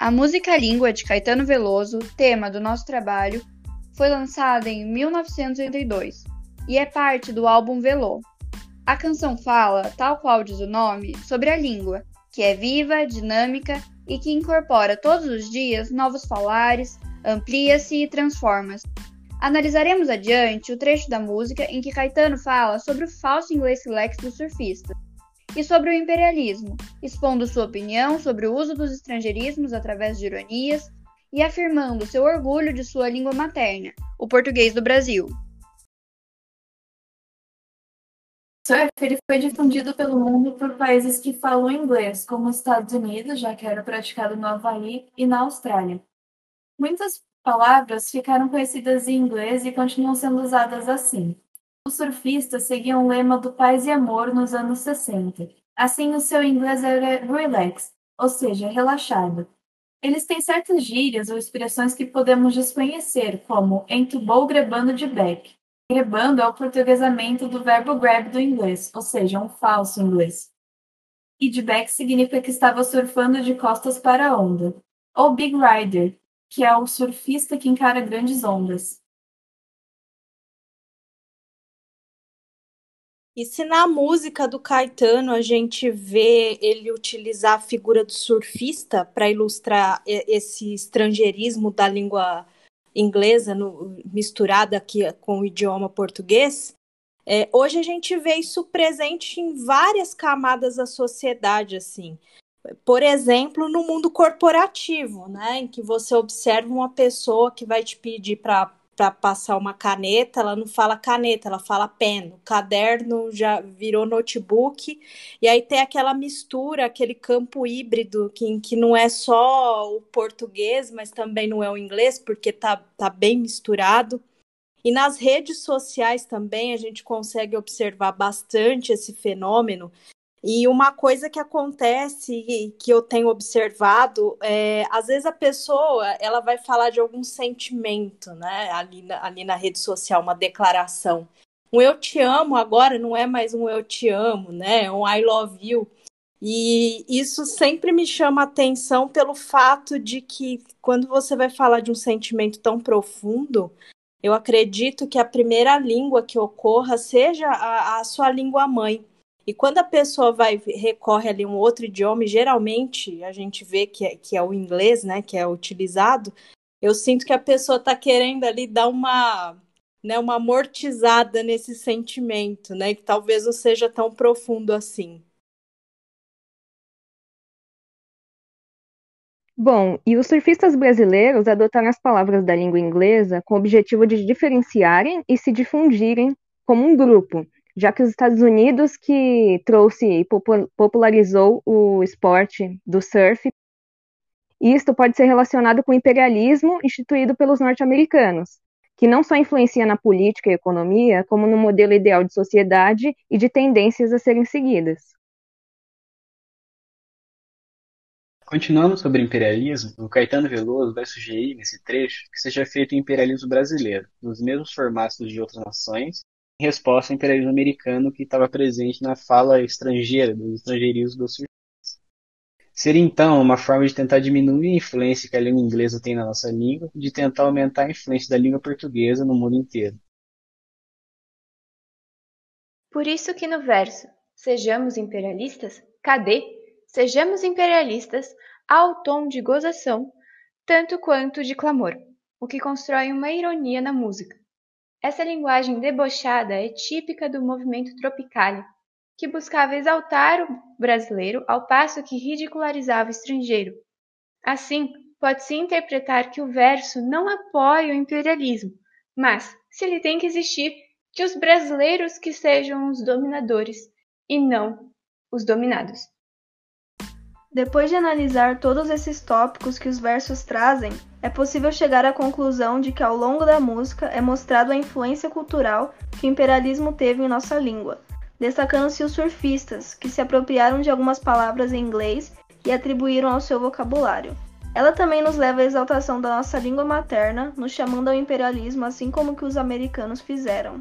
A música Língua de Caetano Veloso, tema do nosso trabalho, foi lançada em 1982 e é parte do álbum Velô. A canção fala, tal qual diz o nome, sobre a língua, que é viva, dinâmica e que incorpora todos os dias novos falares, amplia-se e transforma-se. Analisaremos adiante o trecho da música em que Caetano fala sobre o falso inglês lex do surfista e sobre o imperialismo, expondo sua opinião sobre o uso dos estrangeirismos através de ironias e afirmando seu orgulho de sua língua materna, o português do Brasil. surf ele foi difundido pelo mundo por países que falam inglês, como os Estados Unidos, já que era praticado no Havaí, e na Austrália. Muitas palavras ficaram conhecidas em inglês e continuam sendo usadas assim. Os surfistas seguiam o lema do paz e amor nos anos 60. Assim, o seu inglês era relax, ou seja, relaxado. Eles têm certas gírias ou expressões que podemos desconhecer, como entubou grebando de back. Grebando é o portuguesamento do verbo grab do inglês, ou seja, um falso inglês. E de back significa que estava surfando de costas para a onda. Ou big rider, que é o surfista que encara grandes ondas. E se na música do Caetano a gente vê ele utilizar a figura do surfista para ilustrar esse estrangeirismo da língua inglesa no, misturada aqui com o idioma português, é, hoje a gente vê isso presente em várias camadas da sociedade, assim. Por exemplo, no mundo corporativo, né, em que você observa uma pessoa que vai te pedir para para passar uma caneta, ela não fala caneta, ela fala pen. O caderno já virou notebook. E aí tem aquela mistura, aquele campo híbrido que, que não é só o português, mas também não é o inglês, porque tá, tá bem misturado. E nas redes sociais também a gente consegue observar bastante esse fenômeno e uma coisa que acontece que eu tenho observado é, às vezes a pessoa ela vai falar de algum sentimento, né? Ali na, ali na rede social, uma declaração. Um eu te amo agora não é mais um eu te amo, né? É um I love you. E isso sempre me chama atenção pelo fato de que quando você vai falar de um sentimento tão profundo, eu acredito que a primeira língua que ocorra seja a, a sua língua mãe. E quando a pessoa vai recorre ali um outro idioma, geralmente a gente vê que é, que é o inglês, né, que é utilizado, eu sinto que a pessoa está querendo ali dar uma, né, uma amortizada nesse sentimento, né, que talvez não seja tão profundo assim. Bom, e os surfistas brasileiros adotaram as palavras da língua inglesa com o objetivo de diferenciarem e se difundirem como um grupo, já que os Estados Unidos que trouxe e popularizou o esporte do surf, isto pode ser relacionado com o imperialismo instituído pelos norte-americanos, que não só influencia na política e economia, como no modelo ideal de sociedade e de tendências a serem seguidas. Continuando sobre imperialismo, o Caetano Veloso vai sugerir nesse trecho que seja feito o imperialismo brasileiro, nos mesmos formatos de outras nações, resposta ao imperialismo americano que estava presente na fala estrangeira, dos estrangeirismos dos surfistas. Seria então uma forma de tentar diminuir a influência que a língua inglesa tem na nossa língua e de tentar aumentar a influência da língua portuguesa no mundo inteiro. Por isso que no verso Sejamos imperialistas, cadê? Sejamos imperialistas ao tom de gozação, tanto quanto de clamor, o que constrói uma ironia na música essa linguagem debochada é típica do movimento Tropicália, que buscava exaltar o brasileiro ao passo que ridicularizava o estrangeiro. Assim, pode-se interpretar que o verso não apoia o imperialismo, mas, se ele tem que existir, que os brasileiros que sejam os dominadores e não os dominados. Depois de analisar todos esses tópicos que os versos trazem, é possível chegar à conclusão de que ao longo da música é mostrado a influência cultural que o imperialismo teve em nossa língua, destacando-se os surfistas, que se apropriaram de algumas palavras em inglês e atribuíram ao seu vocabulário. Ela também nos leva à exaltação da nossa língua materna, nos chamando ao imperialismo assim como que os americanos fizeram.